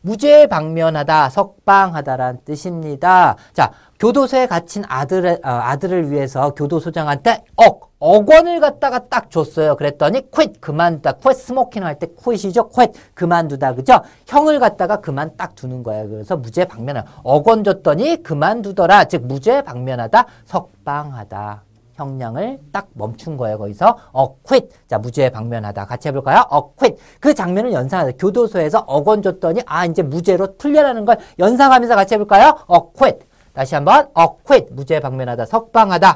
무죄 방면하다, 석방하다라는 뜻입니다. 자, 교도소에 갇힌 아들의, 어, 아들을 위해서 교도소장한테 억, 억 원을 갖다가 딱 줬어요. 그랬더니 quit, 그만두다. quit smoking 할 때 quit이죠. quit, 그만두다. 그죠? 형을 갖다가 그만 딱 두는 거예요. 그래서 무죄 방면하다. 억원 줬더니 그만두더라. 즉, 무죄 방면하다, 석방하다. 형량을 딱 멈춘 거예요. 거기서 acquit. 자, 무죄 방면하다. 같이 해볼까요? acquit. 그 장면을 연상하다. 교도소에서 억원 줬더니 아 이제 무죄로 풀려라는 걸 연상하면서 같이 해볼까요? acquit. 다시 한번 어 quit. 무죄 방면하다. 석방하다.